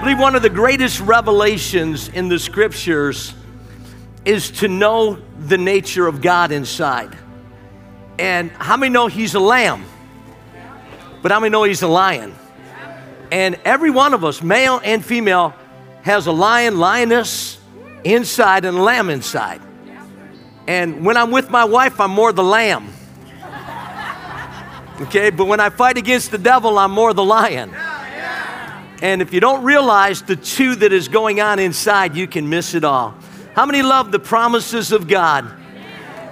I believe one of the greatest revelations in the scriptures is to know the nature of God inside. And how many know He's a lamb? But how many know He's a lion? And every one of us, male and female, has a lion, lioness inside and a lamb inside. And when I'm with my wife, I'm more the lamb. Okay, but when I fight against the devil, I'm more the lion. And if you don't realize the two that is going on inside, you can miss it all. How many love the promises of God?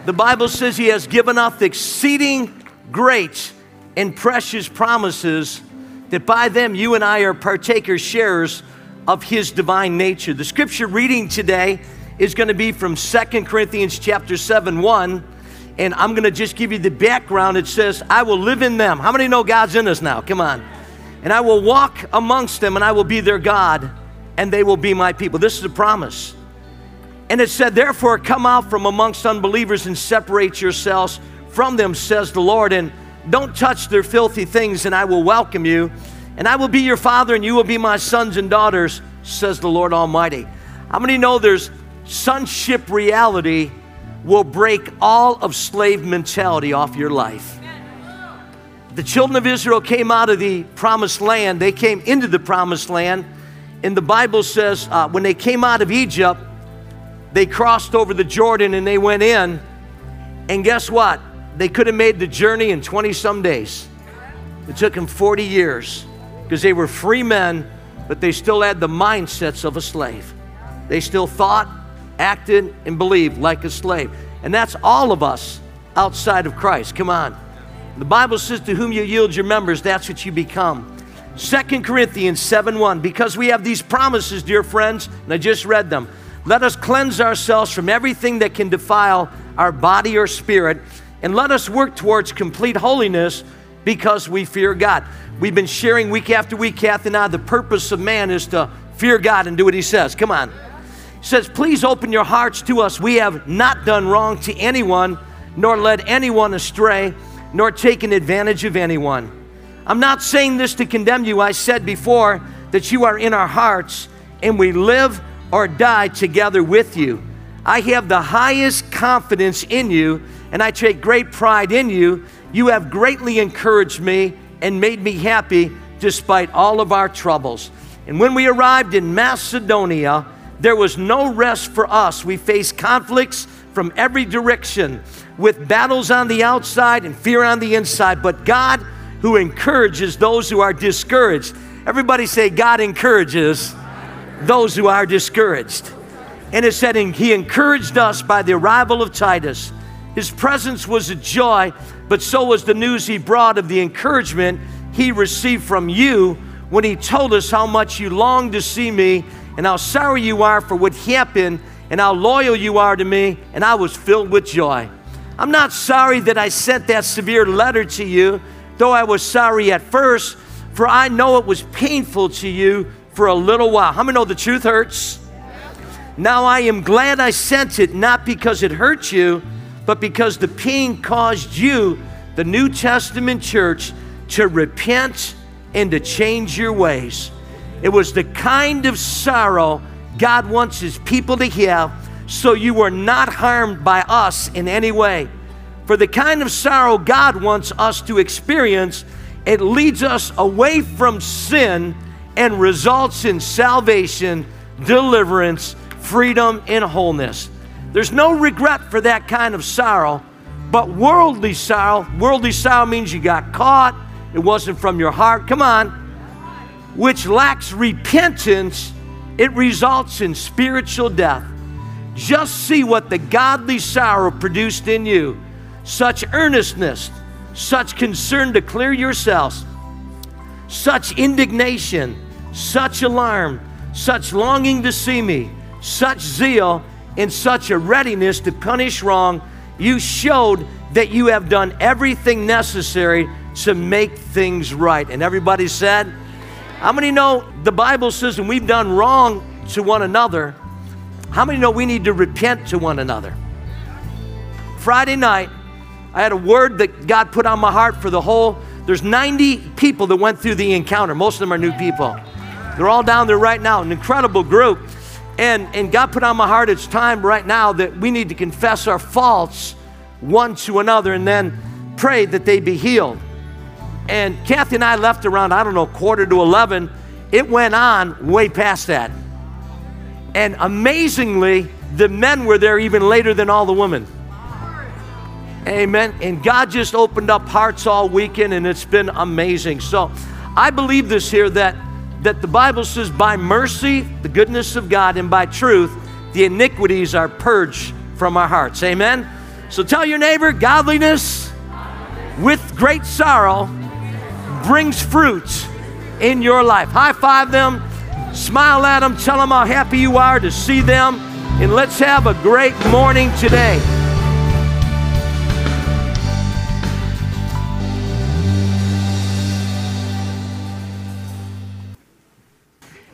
The Bible says He has given us exceeding great and precious promises that by them you and I are partakers, sharers of His divine nature. The scripture reading today is going to be from Second Corinthians chapter 7 1. And I'm going to just give you the background. It says, I will live in them. How many know God's in us now? Come on and I will walk amongst them, and I will be their God, and they will be my people. This is a promise. And it said, Therefore, come out from amongst unbelievers and separate yourselves from them, says the Lord, and don't touch their filthy things, and I will welcome you. And I will be your father, and you will be my sons and daughters, says the Lord Almighty. How many know there's sonship reality will break all of slave mentality off your life? The children of Israel came out of the promised land, they came into the promised land. And the Bible says uh, when they came out of Egypt, they crossed over the Jordan and they went in. And guess what? They could have made the journey in 20 some days. It took them 40 years because they were free men, but they still had the mindsets of a slave. They still thought, acted, and believed like a slave. And that's all of us outside of Christ. Come on. The Bible says, To whom you yield your members, that's what you become. Second Corinthians 7 1. Because we have these promises, dear friends, and I just read them. Let us cleanse ourselves from everything that can defile our body or spirit, and let us work towards complete holiness because we fear God. We've been sharing week after week, Kathy and I, the purpose of man is to fear God and do what He says. Come on. He says, Please open your hearts to us. We have not done wrong to anyone, nor led anyone astray nor taken advantage of anyone. I'm not saying this to condemn you. I said before that you are in our hearts and we live or die together with you. I have the highest confidence in you and I take great pride in you. You have greatly encouraged me and made me happy despite all of our troubles. And when we arrived in Macedonia, there was no rest for us. We faced conflicts from every direction with battles on the outside and fear on the inside, but God who encourages those who are discouraged. Everybody say, God encourages those who are discouraged. And it said, He encouraged us by the arrival of Titus. His presence was a joy, but so was the news he brought of the encouragement he received from you when he told us how much you longed to see me and how sorry you are for what happened and how loyal you are to me. And I was filled with joy. I'm not sorry that I sent that severe letter to you, though I was sorry at first, for I know it was painful to you for a little while. How many know the truth hurts? Now I am glad I sent it, not because it hurt you, but because the pain caused you, the New Testament church, to repent and to change your ways. It was the kind of sorrow God wants His people to have so you were not harmed by us in any way. For the kind of sorrow God wants us to experience, it leads us away from sin and results in salvation, deliverance, freedom, and wholeness. There's no regret for that kind of sorrow, but worldly sorrow, worldly sorrow means you got caught, it wasn't from your heart. Come on. Which lacks repentance, it results in spiritual death. Just see what the godly sorrow produced in you such earnestness, such concern to clear yourselves, such indignation, such alarm, such longing to see me, such zeal and such a readiness to punish wrong, you showed that you have done everything necessary to make things right. And everybody said, How many know the Bible says when we've done wrong to one another, how many know we need to repent to one another? Friday night, I had a word that God put on my heart for the whole. There's 90 people that went through the encounter. Most of them are new people. They're all down there right now, an incredible group. And, and God put on my heart, it's time right now that we need to confess our faults one to another and then pray that they be healed. And Kathy and I left around, I don't know, quarter to 11. It went on way past that. And amazingly, the men were there even later than all the women. Amen. And God just opened up hearts all weekend, and it's been amazing. So I believe this here that, that the Bible says, by mercy, the goodness of God, and by truth, the iniquities are purged from our hearts. Amen. So tell your neighbor, godliness with great sorrow brings fruit in your life. High five them, smile at them, tell them how happy you are to see them, and let's have a great morning today.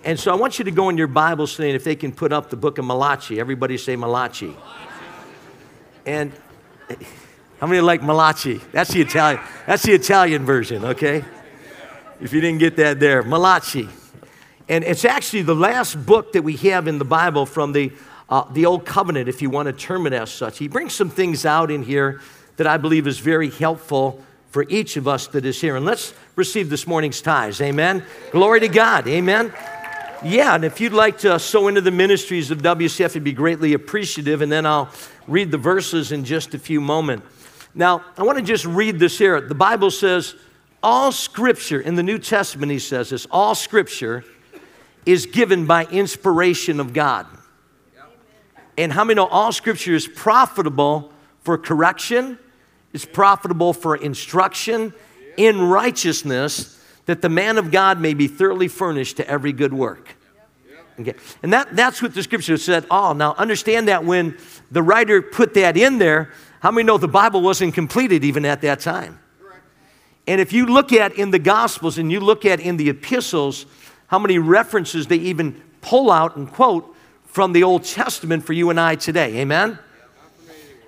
And so I want you to go in your Bibles today, and if they can put up the book of Malachi, everybody say Malachi. And how many like Malachi? That's the Italian. That's the Italian version, okay? If you didn't get that there, Malachi. And it's actually the last book that we have in the Bible from the, uh, the Old Covenant, if you want to term it as such. He brings some things out in here that I believe is very helpful for each of us that is here. And let's receive this morning's tithes. Amen. Glory to God. Amen. Yeah, and if you'd like to sow into the ministries of WCF, it'd be greatly appreciative. And then I'll read the verses in just a few moments. Now, I want to just read this here. The Bible says, all scripture, in the New Testament, he says this, all scripture is given by inspiration of God. And how many know all scripture is profitable for correction, it's profitable for instruction in righteousness that the man of God may be thoroughly furnished to every good work. Okay. And that, that's what the scripture said. Oh, now understand that when the writer put that in there, how many know the Bible wasn't completed even at that time? And if you look at in the Gospels and you look at in the epistles, how many references they even pull out and quote from the Old Testament for you and I today. Amen?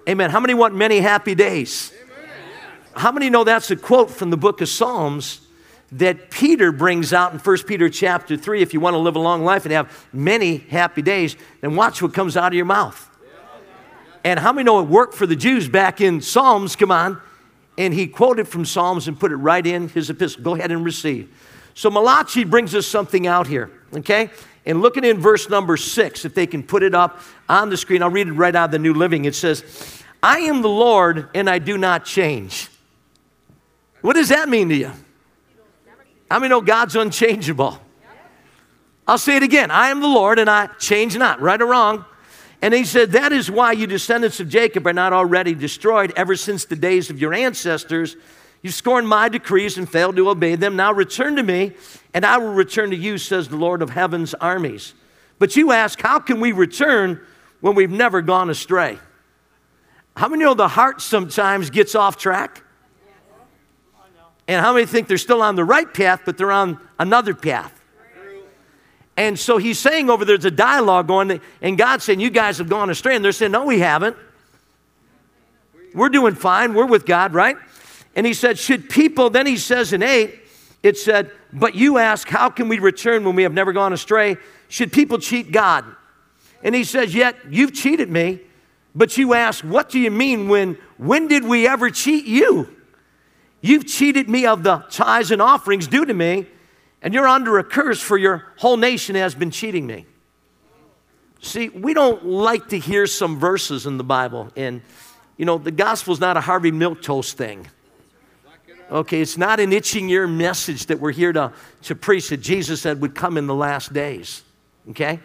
Amen. How many want many happy days? How many know that's a quote from the book of Psalms that Peter brings out in 1 Peter chapter 3. If you want to live a long life and have many happy days, then watch what comes out of your mouth. And how many know it worked for the Jews back in Psalms? Come on. And he quoted from Psalms and put it right in his epistle. Go ahead and receive. So Malachi brings us something out here, okay? And looking in verse number six, if they can put it up on the screen, I'll read it right out of the New Living. It says, I am the Lord and I do not change. What does that mean to you? How many know God's unchangeable? I'll say it again. I am the Lord and I change not, right or wrong. And he said, That is why you descendants of Jacob are not already destroyed ever since the days of your ancestors. You scorned my decrees and failed to obey them. Now return to me, and I will return to you, says the Lord of heaven's armies. But you ask, How can we return when we've never gone astray? How many know the heart sometimes gets off track? And how many think they're still on the right path, but they're on another path? And so he's saying over there's a dialogue going, and God's saying, You guys have gone astray. And they're saying, No, we haven't. We're doing fine. We're with God, right? And he said, Should people, then he says in 8, it said, But you ask, How can we return when we have never gone astray? Should people cheat God? And he says, Yet you've cheated me. But you ask, What do you mean when, when did we ever cheat you? You've cheated me of the tithes and offerings due to me, and you're under a curse for your whole nation has been cheating me. See, we don't like to hear some verses in the Bible, and you know, the gospel's not a Harvey Milk Toast thing. Okay, it's not an itching ear message that we're here to, to preach that Jesus said would come in the last days. Okay?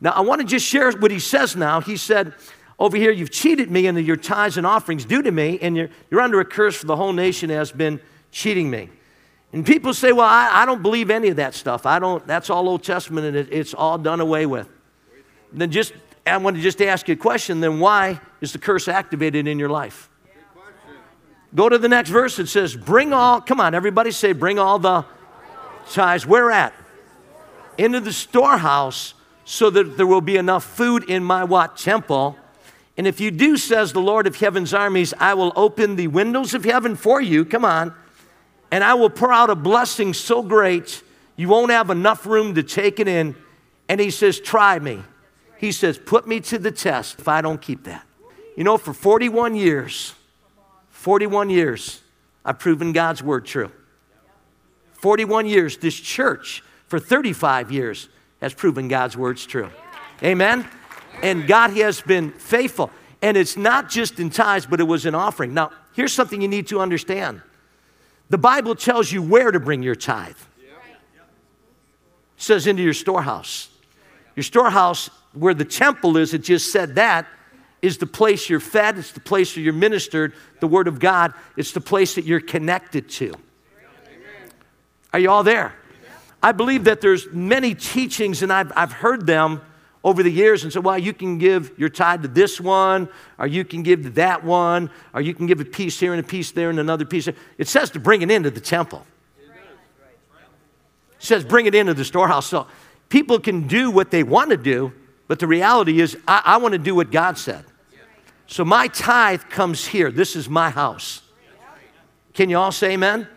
Now, I want to just share what he says now. He said, over here, you've cheated me into your tithes and offerings due to me, and you're, you're under a curse for the whole nation has been cheating me. And people say, well, I, I don't believe any of that stuff. I don't, that's all Old Testament, and it, it's all done away with. then just I want to just ask you a question. Then why is the curse activated in your life? Go to the next verse. It says, "Bring all." Come on, everybody, say, "Bring all the tithes." Where at? Into the storehouse, so that there will be enough food in my what temple. And if you do, says the Lord of heaven's armies, I will open the windows of heaven for you. Come on. And I will pour out a blessing so great you won't have enough room to take it in. And he says, Try me. He says, Put me to the test if I don't keep that. You know, for 41 years, 41 years, I've proven God's word true. 41 years, this church, for 35 years, has proven God's word's true. Amen? And God has been faithful. And it's not just in tithes, but it was an offering. Now, here's something you need to understand the Bible tells you where to bring your tithe. It says into your storehouse. Your storehouse, where the temple is, it just said that, is the place you're fed, it's the place where you're ministered, the Word of God, it's the place that you're connected to. Are you all there? I believe that there's many teachings, and I've, I've heard them over the years and said, well, you can give your tithe to this one, or you can give to that one, or you can give a piece here and a piece there and another piece. It says to bring it into the temple. It says bring it into the storehouse. So people can do what they want to do, but the reality is I, I want to do what God said. So my tithe comes here. This is my house. Can you all say amen?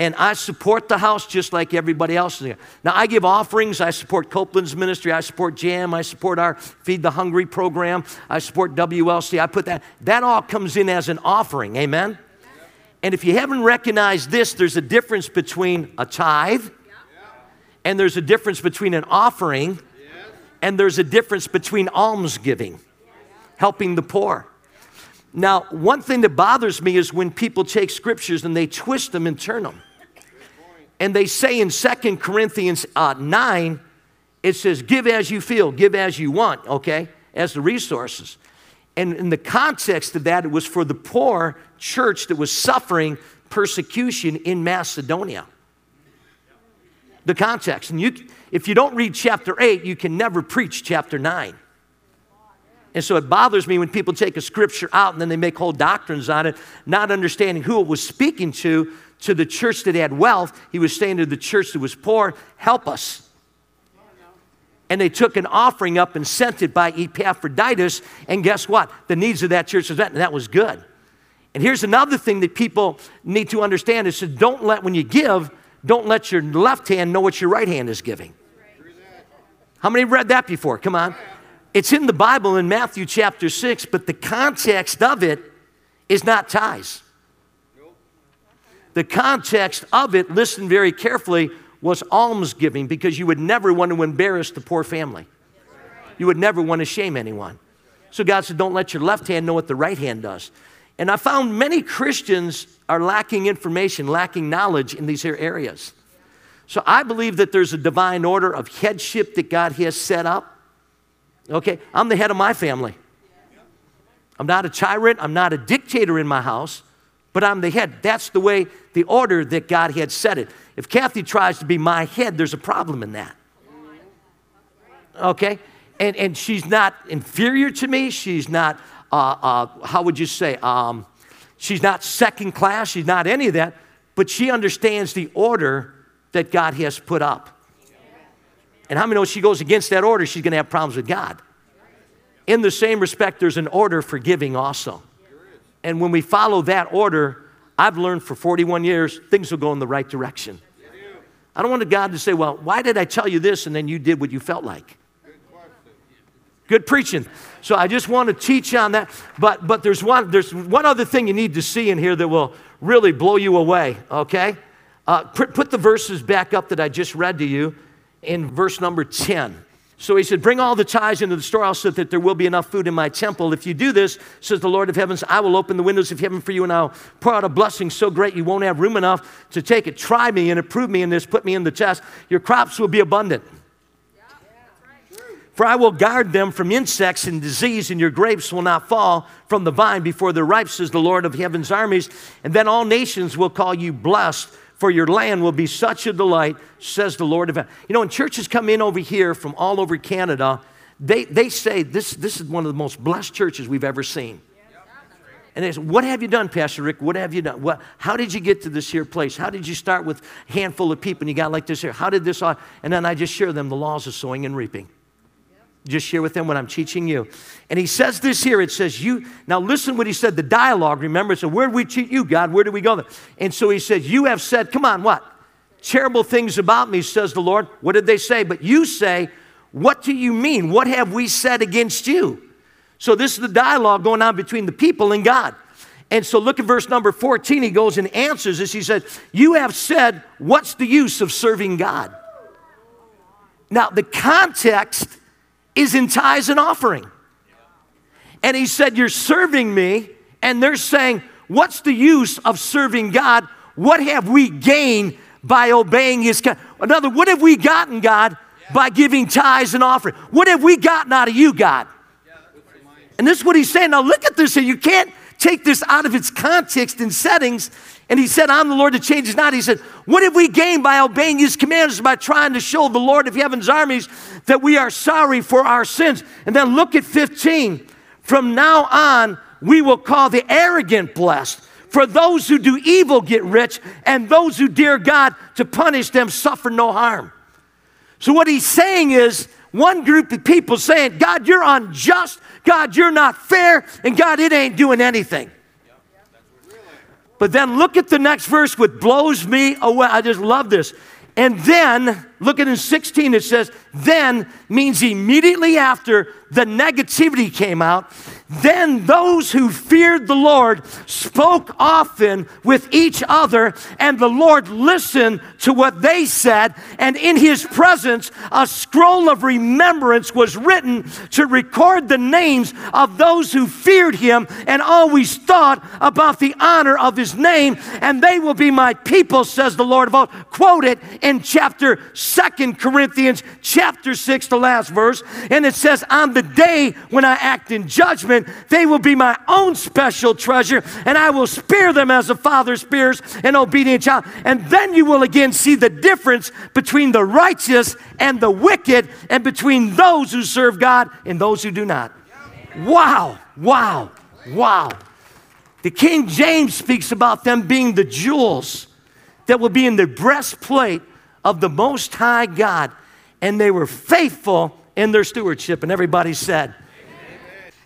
and I support the house just like everybody else. Now, I give offerings. I support Copeland's ministry. I support JAM. I support our Feed the Hungry program. I support WLC. I put that, that all comes in as an offering. Amen? And if you haven't recognized this, there's a difference between a tithe and there's a difference between an offering and there's a difference between almsgiving, helping the poor. Now, one thing that bothers me is when people take scriptures and they twist them and turn them. And they say in Second Corinthians uh, 9, it says, give as you feel, give as you want, okay, as the resources. And in the context of that, it was for the poor church that was suffering persecution in Macedonia. The context. And you, if you don't read chapter 8, you can never preach chapter 9. And so it bothers me when people take a scripture out and then they make whole doctrines on it, not understanding who it was speaking to, to the church that had wealth. He was saying to the church that was poor, help us. And they took an offering up and sent it by Epaphroditus. And guess what? The needs of that church was met, and that was good. And here's another thing that people need to understand is that don't let, when you give, don't let your left hand know what your right hand is giving. How many read that before? Come on. It's in the Bible in Matthew chapter 6, but the context of it is not tithes. The context of it, listen very carefully, was almsgiving because you would never want to embarrass the poor family. You would never want to shame anyone. So God said, Don't let your left hand know what the right hand does. And I found many Christians are lacking information, lacking knowledge in these here areas. So I believe that there's a divine order of headship that God has set up. Okay, I'm the head of my family. I'm not a tyrant, I'm not a dictator in my house but I'm the head. That's the way, the order that God had set it. If Kathy tries to be my head, there's a problem in that. Okay? And, and she's not inferior to me. She's not, uh, uh, how would you say, um, she's not second class. She's not any of that. But she understands the order that God has put up. And how many know she goes against that order, she's going to have problems with God? In the same respect, there's an order for giving also. And when we follow that order, I've learned for 41 years, things will go in the right direction. I don't want God to say, well, why did I tell you this and then you did what you felt like? Good preaching. So I just want to teach on that. But, but there's, one, there's one other thing you need to see in here that will really blow you away, okay? Uh, put, put the verses back up that I just read to you in verse number 10. So he said, Bring all the tithes into the storehouse so that there will be enough food in my temple. If you do this, says the Lord of heavens, I will open the windows of heaven for you and I'll pour out a blessing so great you won't have room enough to take it. Try me and approve me in this, put me in the test. Your crops will be abundant. For I will guard them from insects and disease, and your grapes will not fall from the vine before they're ripe, says the Lord of heaven's armies. And then all nations will call you blessed for your land will be such a delight, says the Lord of heaven. You know, when churches come in over here from all over Canada, they, they say this, this is one of the most blessed churches we've ever seen. And they say, What have you done, Pastor Rick? What have you done? What, how did you get to this here place? How did you start with a handful of people and you got like this here? How did this all? And then I just share them the laws of sowing and reaping. Just share with them what I'm teaching you. And he says this here. It says, You, now listen what he said, the dialogue, remember, so where did we cheat you, God? Where did we go there? And so he says, You have said, come on, what? Terrible things about me, says the Lord. What did they say? But you say, What do you mean? What have we said against you? So this is the dialogue going on between the people and God. And so look at verse number 14. He goes and answers this. He said, You have said, What's the use of serving God? Now, the context is in tithes and offering. And he said, You're serving me. And they're saying, What's the use of serving God? What have we gained by obeying his command? Another, what have we gotten, God, by giving tithes and offering? What have we gotten out of you, God? And this is what he's saying. Now look at this. You can't take this out of its context and settings. And he said, I'm the Lord that changes not. He said, What have we gained by obeying his commands, by trying to show the Lord of heaven's armies that we are sorry for our sins? And then look at 15. From now on, we will call the arrogant blessed. For those who do evil get rich, and those who dare God to punish them suffer no harm. So, what he's saying is, one group of people saying, God, you're unjust, God, you're not fair, and God, it ain't doing anything. But then look at the next verse, which blows me away. I just love this. And then, look at in 16, it says, then means immediately after the negativity came out, then those who feared the Lord spoke often with each other, and the Lord listened to what they said. And in his presence, a scroll of remembrance was written to record the names of those who feared him and always thought about the honor of his name. And they will be my people, says the Lord of all. Quote it in chapter Second Corinthians, chapter 6, the last verse. And it says, On the day when I act in judgment, they will be my own special treasure, and I will spare them as a father spares an obedient child. And then you will again see the difference between the righteous and the wicked, and between those who serve God and those who do not. Wow, wow, wow. The King James speaks about them being the jewels that will be in the breastplate of the Most High God. And they were faithful in their stewardship. And everybody said,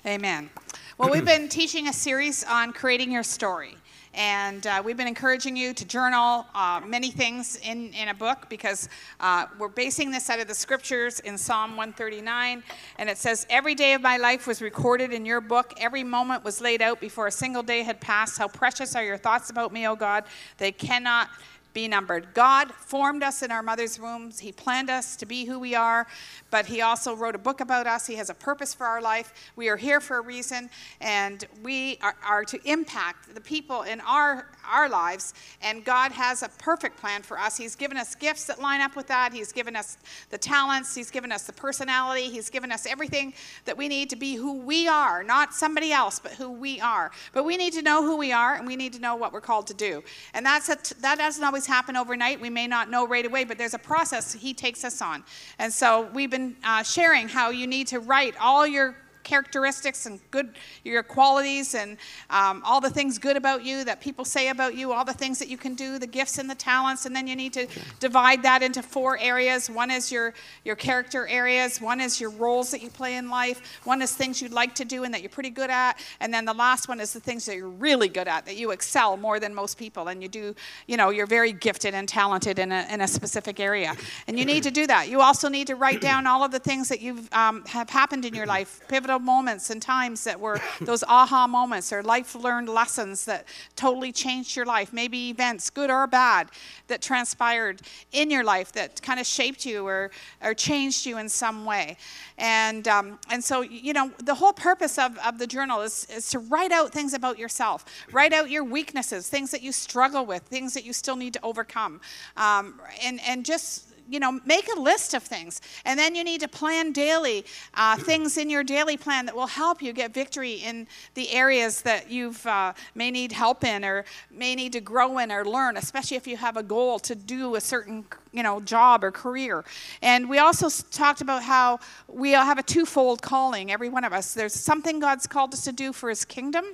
Amen. Well, we've been teaching a series on creating your story. And uh, we've been encouraging you to journal uh, many things in, in a book because uh, we're basing this out of the scriptures in Psalm 139. And it says, Every day of my life was recorded in your book. Every moment was laid out before a single day had passed. How precious are your thoughts about me, O God. They cannot be numbered. God formed us in our mother's wombs. He planned us to be who we are, but He also wrote a book about us. He has a purpose for our life. We are here for a reason, and we are, are to impact the people in our, our lives. And God has a perfect plan for us. He's given us gifts that line up with that. He's given us the talents, He's given us the personality, He's given us everything that we need to be who we are, not somebody else, but who we are. But we need to know who we are, and we need to know what we're called to do. And that's a, that doesn't always happen overnight. We may not know right away, but there's a process He takes us on. And so we've been uh, sharing how you need to write all your characteristics and good your qualities and um, all the things good about you that people say about you all the things that you can do the gifts and the talents and then you need to divide that into four areas. One is your your character areas one is your roles that you play in life one is things you'd like to do and that you're pretty good at and then the last one is the things that you're really good at that you excel more than most people and you do you know you're very gifted and talented in a, in a specific area. And you need to do that. You also need to write down all of the things that you've um, have happened in your life pivotal pivotal moments and times that were those aha moments or life learned lessons that totally changed your life, maybe events, good or bad, that transpired in your life that kind of shaped you or, or changed you in some way. And, um, and so, you know, the whole purpose of, of the journal is, is to write out things about yourself, write out your weaknesses, things that you struggle with, things that you still need to overcome, um, and, and just you know, make a list of things. And then you need to plan daily uh, things in your daily plan that will help you get victory in the areas that you uh, may need help in or may need to grow in or learn, especially if you have a goal to do a certain you know, job or career. And we also talked about how we all have a twofold calling, every one of us. There's something God's called us to do for his kingdom,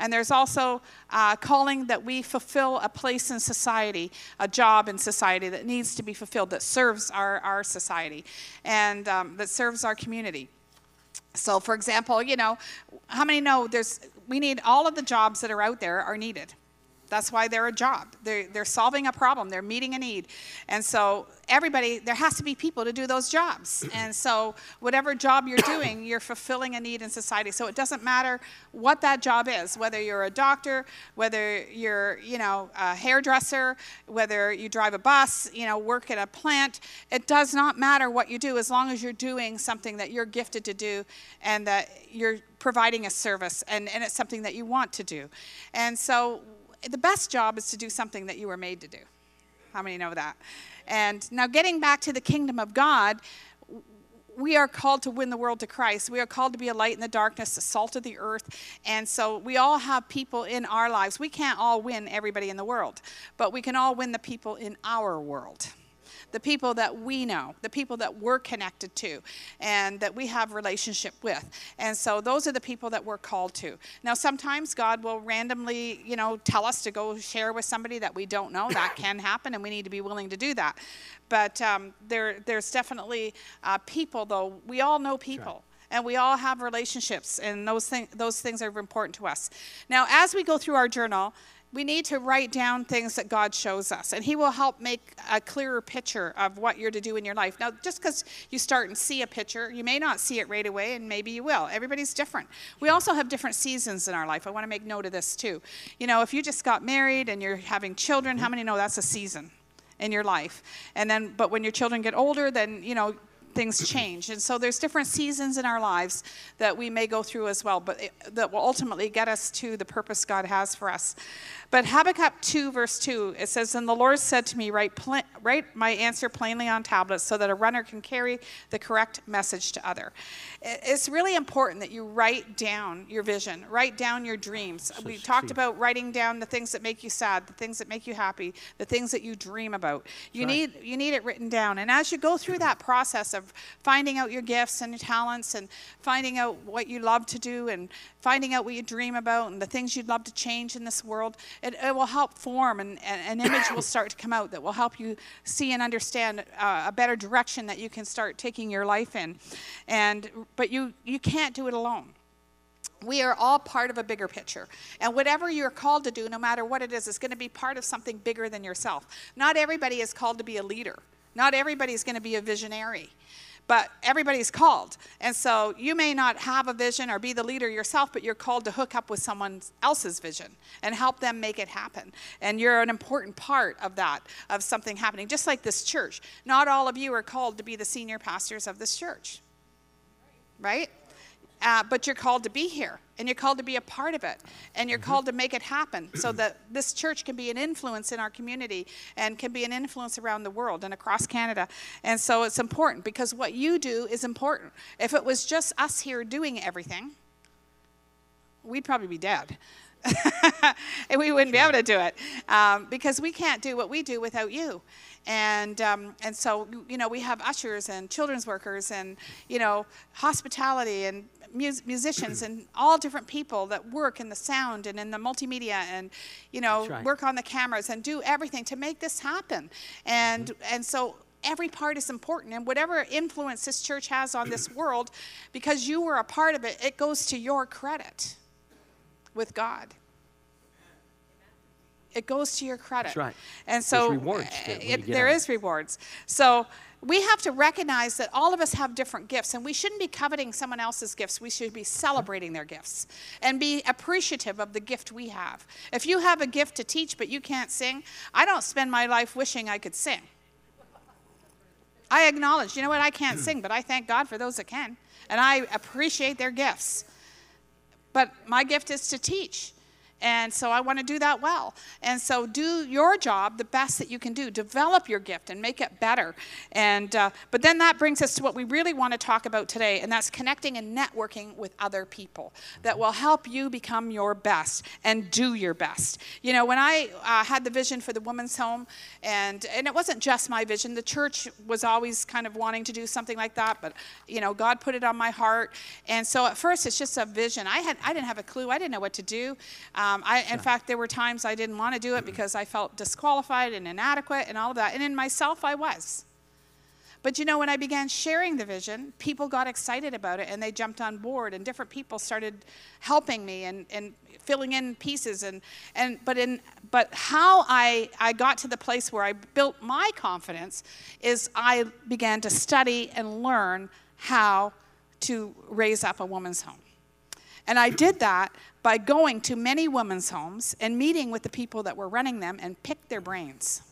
and there's also a calling that we fulfill a place in society, a job in society that needs to be fulfilled, that serves our, our society, and um, that serves our community. So, for example, you know, how many know there's we need all of the jobs that are out there are needed. That's why they're a job. They're, they're solving a problem, they're meeting a need. And so, everybody, there has to be people to do those jobs. And so, whatever job you're doing, you're fulfilling a need in society. So, it doesn't matter what that job is, whether you're a doctor, whether you're, you know, a hairdresser, whether you drive a bus, you know, work at a plant. It does not matter what you do as long as you're doing something that you're gifted to do and that you're providing a service and, and it's something that you want to do. And so, the best job is to do something that you were made to do. How many know that? And now, getting back to the kingdom of God, we are called to win the world to Christ. We are called to be a light in the darkness, the salt of the earth. And so we all have people in our lives. We can't all win everybody in the world, but we can all win the people in our world. The people that we know, the people that we're connected to, and that we have relationship with. And so those are the people that we're called to. Now, sometimes God will randomly, you know, tell us to go share with somebody that we don't know. That can happen, and we need to be willing to do that. But um, there, there's definitely uh, people, though. We all know people. And we all have relationships, and those, thing, those things are important to us. Now, as we go through our journal, we need to write down things that God shows us, and He will help make a clearer picture of what you're to do in your life. Now, just because you start and see a picture, you may not see it right away, and maybe you will. Everybody's different. We also have different seasons in our life. I want to make note of this too. You know, if you just got married and you're having children, how mm-hmm. many know that's a season? in your life. And then, but when your children get older, then, you know, things change. And so there's different seasons in our lives that we may go through as well, but it, that will ultimately get us to the purpose God has for us. But Habakkuk 2, verse 2, it says, And the Lord said to me, write, pl- write my answer plainly on tablets so that a runner can carry the correct message to other. It's really important that you write down your vision, write down your dreams. we talked about writing down the things that make you sad, the things that make you happy, the things that you dream about. You need you need it written down. And as you go through that process of finding out your gifts and your talents and finding out what you love to do and finding out what you dream about and the things you'd love to change in this world, it, it will help form and, and an image will start to come out that will help you see and understand uh, a better direction that you can start taking your life in. And but you you can't do it alone we are all part of a bigger picture. And whatever you're called to do, no matter what it is, is going to be part of something bigger than yourself. Not everybody is called to be a leader, not everybody is going to be a visionary. But everybody's called. And so you may not have a vision or be the leader yourself, but you're called to hook up with someone else's vision and help them make it happen. And you're an important part of that, of something happening. Just like this church. Not all of you are called to be the senior pastors of this church. Right? Uh, but you're called to be here and you're called to be a part of it and you're called to make it happen so that this church can be an influence in our community and can be an influence around the world and across Canada. And so it's important because what you do is important. If it was just us here doing everything, we'd probably be dead. and we wouldn't be able to do it um, because we can't do what we do without you. And, um, and so, you know, we have ushers and children's workers and, you know, hospitality and mus- musicians and all different people that work in the sound and in the multimedia and, you know, right. work on the cameras and do everything to make this happen. And, and so every part is important and whatever influence this church has on this world because you were a part of it it goes to your credit with god it goes to your credit That's right. and so There's rewards that it- get there is rewards so we have to recognize that all of us have different gifts and we shouldn't be coveting someone else's gifts we should be celebrating their gifts and be appreciative of the gift we have if you have a gift to teach but you can't sing i don't spend my life wishing i could sing I acknowledge, you know what, I can't sing, but I thank God for those that can. And I appreciate their gifts. But my gift is to teach. And so I want to do that well. And so do your job the best that you can do. Develop your gift and make it better. And uh, but then that brings us to what we really want to talk about today, and that's connecting and networking with other people that will help you become your best and do your best. You know, when I uh, had the vision for the women's home, and and it wasn't just my vision. The church was always kind of wanting to do something like that, but you know, God put it on my heart. And so at first, it's just a vision. I had I didn't have a clue. I didn't know what to do. Um, I, in fact, there were times I didn't want to do it because I felt disqualified and inadequate and all of that. And in myself, I was. But you know, when I began sharing the vision, people got excited about it and they jumped on board, and different people started helping me and, and filling in pieces. And, and, but, in, but how I, I got to the place where I built my confidence is I began to study and learn how to raise up a woman's home. And I did that by going to many women's homes and meeting with the people that were running them and picked their brains.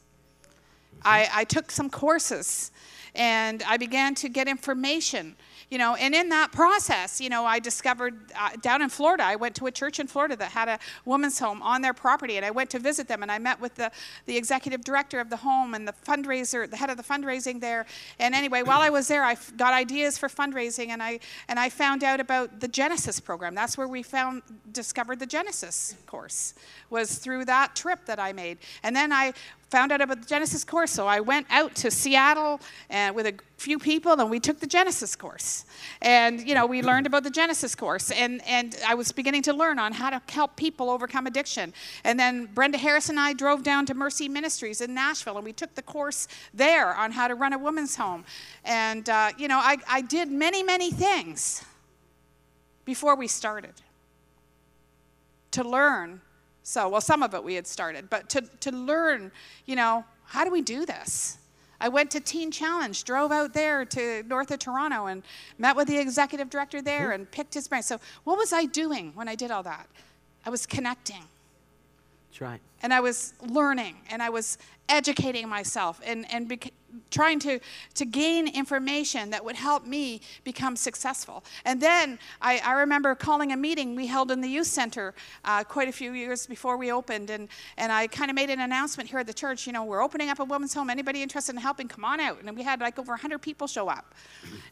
I, I took some courses and I began to get information you know and in that process you know i discovered uh, down in florida i went to a church in florida that had a women's home on their property and i went to visit them and i met with the, the executive director of the home and the fundraiser the head of the fundraising there. And anyway while i was there I got ideas for fundraising and i and i found out about the genesis program. That's where we found discovered the genesis course was through that trip that i made. And then i found out about the Genesis course, so I went out to Seattle and with a few people, and we took the Genesis course. And you know, we learned about the Genesis course, and and I was beginning to learn on how to help people overcome addiction. And then Brenda Harris and I drove down to Mercy Ministries in Nashville, and we took the course there on how to run a women's home. And uh, you know, I, I did many many things before we started to learn so, well, some of it we had started, but to, to learn, you know, how do we do this? I went to Teen Challenge, drove out there to north of Toronto and met with the executive director there mm-hmm. and picked his brain. So, what was I doing when I did all that? I was connecting. That's right. And I was learning and I was educating myself and, and trying to, to gain information that would help me become successful. And then I, I remember calling a meeting we held in the youth center uh, quite a few years before we opened. And, and I kind of made an announcement here at the church you know, we're opening up a women's home. Anybody interested in helping, come on out. And we had like over 100 people show up.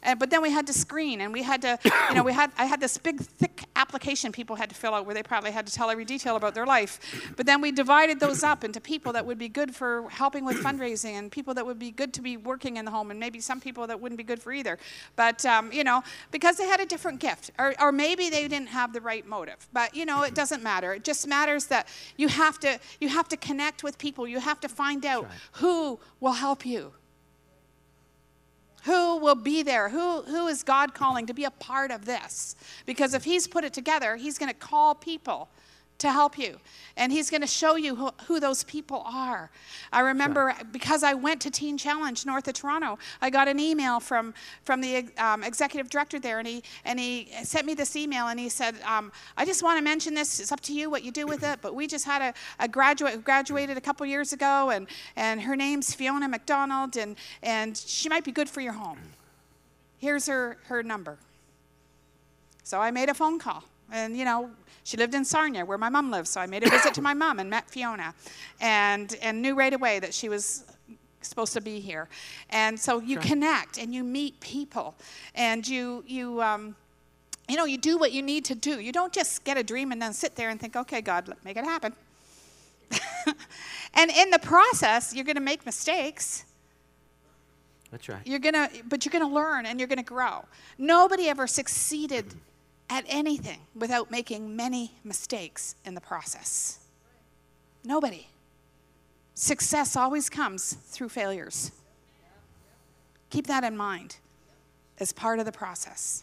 And, but then we had to screen and we had to, you know, we had, I had this big, thick application people had to fill out where they probably had to tell every detail about their life. But then we divided those up into people that would be good for helping with fundraising and people that would be good to be working in the home, and maybe some people that wouldn't be good for either. But, um, you know, because they had a different gift, or, or maybe they didn't have the right motive. But, you know, it doesn't matter. It just matters that you have to, you have to connect with people. You have to find out right. who will help you. Who will be there? Who, who is God calling to be a part of this? Because if He's put it together, He's going to call people to help you. And he's going to show you who, who, those people are. I remember sure. because I went to Teen Challenge north of Toronto, I got an email from, from the um, executive director there, and he, and he sent me this email and he said, um, I just want to mention this. It's up to you what you do with it, but we just had a, a graduate who graduated a couple years ago, and, and her name's Fiona McDonald, and, and she might be good for your home. Here's her, her number. So I made a phone call. And, you know, she lived in Sarnia, where my mom lives, so I made a visit to my mom and met Fiona and, and knew right away that she was supposed to be here. And so you connect and you meet people and you, you, um, you know, you do what you need to do. You don't just get a dream and then sit there and think, okay, God, make it happen. and in the process, you're going to make mistakes. That's right. You're gonna, but you're gonna learn and you're gonna grow. Nobody ever succeeded at anything without making many mistakes in the process. Nobody. Success always comes through failures. Keep that in mind as part of the process.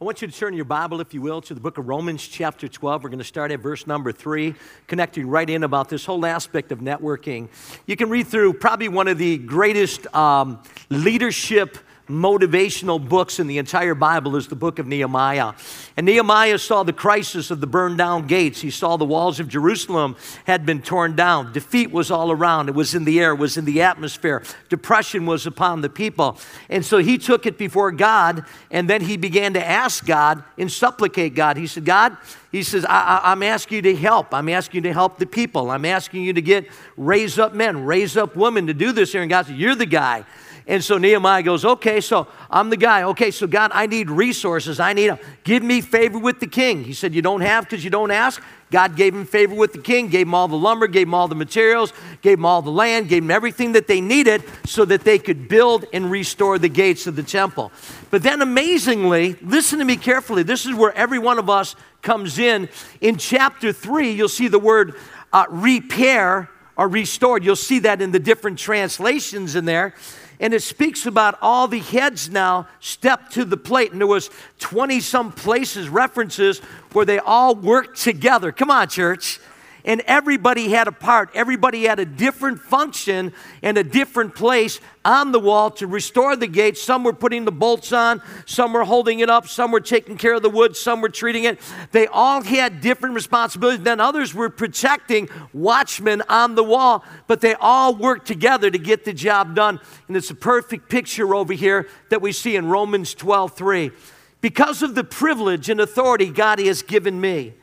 I want you to turn your Bible, if you will, to the book of Romans, chapter 12. We're going to start at verse number three, connecting right in about this whole aspect of networking. You can read through probably one of the greatest um, leadership motivational books in the entire Bible is the book of Nehemiah. And Nehemiah saw the crisis of the burned down gates. He saw the walls of Jerusalem had been torn down. Defeat was all around. It was in the air, it was in the atmosphere. Depression was upon the people. And so he took it before God and then he began to ask God and supplicate God. He said, God, he says, I, am asking you to help. I'm asking you to help the people. I'm asking you to get, raise up men, raise up women to do this here. And God said, You're the guy. And so Nehemiah goes, Okay, so I'm the guy. Okay, so God, I need resources. I need, a, give me favor with the king. He said, You don't have because you don't ask. God gave him favor with the king, gave him all the lumber, gave him all the materials, gave him all the land, gave him everything that they needed so that they could build and restore the gates of the temple. But then amazingly, listen to me carefully. This is where every one of us comes in. In chapter 3, you'll see the word uh, repair or restored. You'll see that in the different translations in there and it speaks about all the heads now step to the plate. And there was 20 some places references where they all worked together. Come on church and everybody had a part. Everybody had a different function and a different place on the wall to restore the gate. Some were putting the bolts on, some were holding it up, some were taking care of the wood, some were treating it. They all had different responsibilities. Then others were protecting watchmen on the wall, but they all worked together to get the job done. And it's a perfect picture over here that we see in Romans 12 3. Because of the privilege and authority God has given me,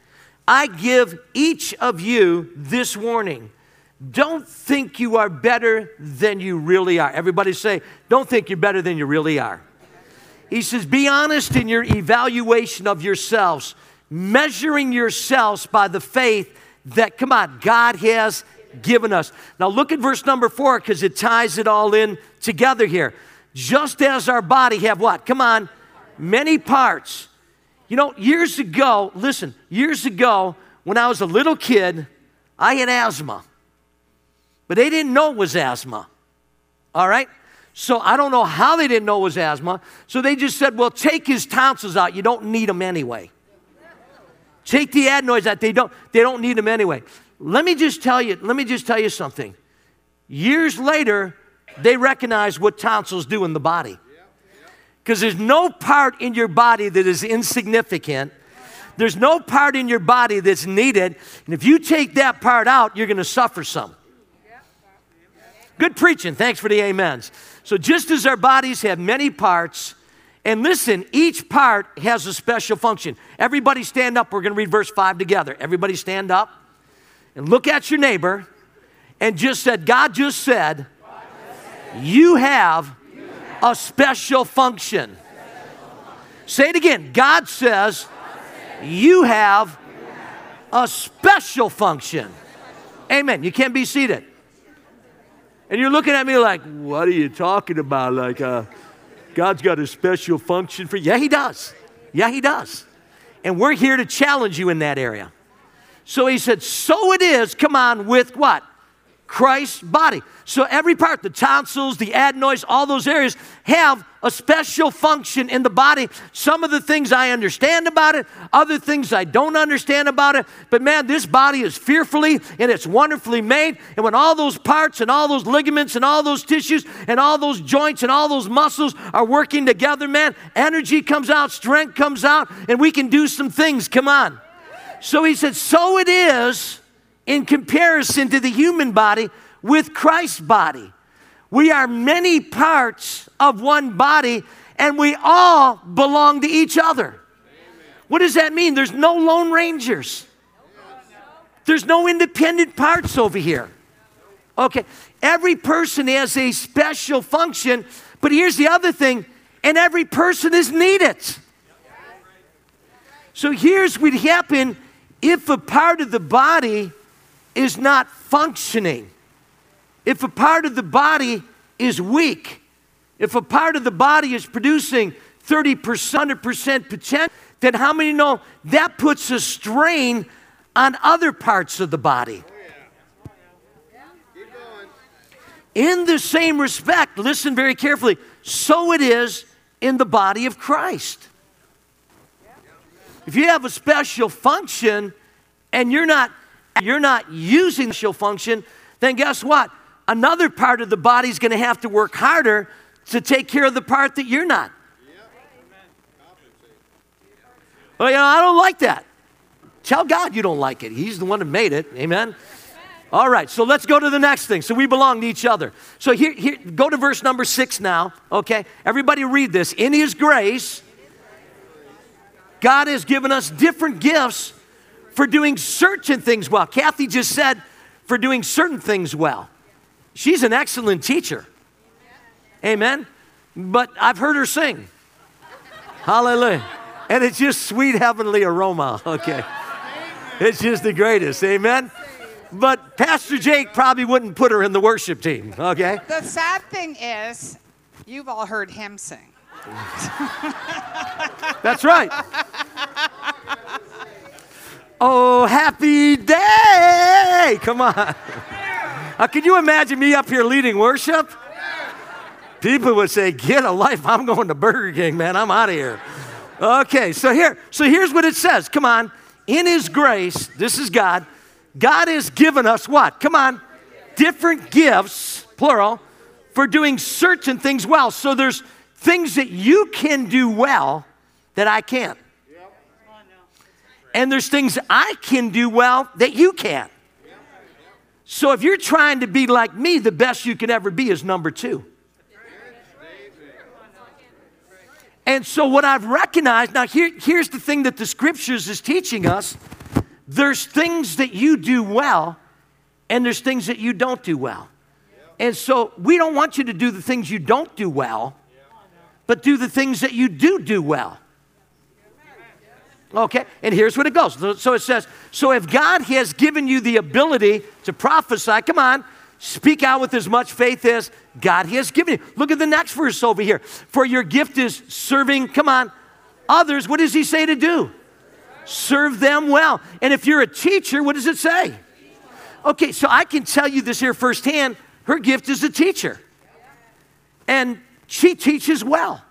I give each of you this warning. Don't think you are better than you really are. Everybody say, don't think you're better than you really are. He says, be honest in your evaluation of yourselves, measuring yourselves by the faith that, come on, God has given us. Now look at verse number four because it ties it all in together here. Just as our body have what? Come on, many parts you know, years ago, listen, years ago, when I was a little kid, I had asthma. But they didn't know it was asthma. All right? So I don't know how they didn't know it was asthma. So they just said, well, take his tonsils out. You don't need them anyway. Take the adenoids out. They don't, they don't need them anyway. Let me just tell you, let me just tell you something. Years later, they recognized what tonsils do in the body. Because there's no part in your body that is insignificant. There's no part in your body that's needed. And if you take that part out, you're going to suffer some. Good preaching. Thanks for the amens. So, just as our bodies have many parts, and listen, each part has a special function. Everybody stand up. We're going to read verse 5 together. Everybody stand up and look at your neighbor and just said, God just said, you have a special function. Say it again. God says, You have a special function. Amen. You can't be seated. And you're looking at me like, What are you talking about? Like, uh, God's got a special function for you. Yeah, He does. Yeah, He does. And we're here to challenge you in that area. So He said, So it is, come on, with what? Christ's body. So every part, the tonsils, the adenoids, all those areas have a special function in the body. Some of the things I understand about it, other things I don't understand about it. But man, this body is fearfully and it's wonderfully made. And when all those parts and all those ligaments and all those tissues and all those joints and all those muscles are working together, man, energy comes out, strength comes out, and we can do some things. Come on. So he said, So it is in comparison to the human body with Christ's body. We are many parts of one body and we all belong to each other. What does that mean? There's no lone rangers. There's no independent parts over here. Okay, every person has a special function, but here's the other thing, and every person is needed. So here's what happen if a part of the body is not functioning, if a part of the body is weak, if a part of the body is producing 30%, 100% potential, then how many know that puts a strain on other parts of the body? In the same respect, listen very carefully, so it is in the body of Christ. If you have a special function and you're not you're not using the social function, then guess what? Another part of the body is going to have to work harder to take care of the part that you're not. Well, you know, I don't like that. Tell God you don't like it. He's the one that made it. Amen. All right, so let's go to the next thing. So we belong to each other. So here, here go to verse number six now, okay? Everybody read this. In His grace, God has given us different gifts for doing certain things well. Kathy just said, for doing certain things well. She's an excellent teacher. Amen. But I've heard her sing. Hallelujah. And it's just sweet heavenly aroma. Okay. It's just the greatest. Amen. But Pastor Jake probably wouldn't put her in the worship team. Okay. The sad thing is, you've all heard him sing. That's right. Oh, happy day. Come on. Uh, can you imagine me up here leading worship? People would say, Get a life. I'm going to Burger King, man. I'm out of here. Okay, so here, so here's what it says. Come on. In his grace, this is God. God has given us what? Come on. Different gifts, plural, for doing certain things well. So there's things that you can do well that I can't. And there's things I can do well that you can't. So if you're trying to be like me, the best you can ever be is number two. And so, what I've recognized now, here, here's the thing that the scriptures is teaching us there's things that you do well, and there's things that you don't do well. And so, we don't want you to do the things you don't do well, but do the things that you do do well. Okay, and here's what it goes. So it says, So if God has given you the ability to prophesy, come on, speak out with as much faith as God has given you. Look at the next verse over here. For your gift is serving, come on, others. What does he say to do? Serve them well. And if you're a teacher, what does it say? Okay, so I can tell you this here firsthand. Her gift is a teacher. And she teaches well.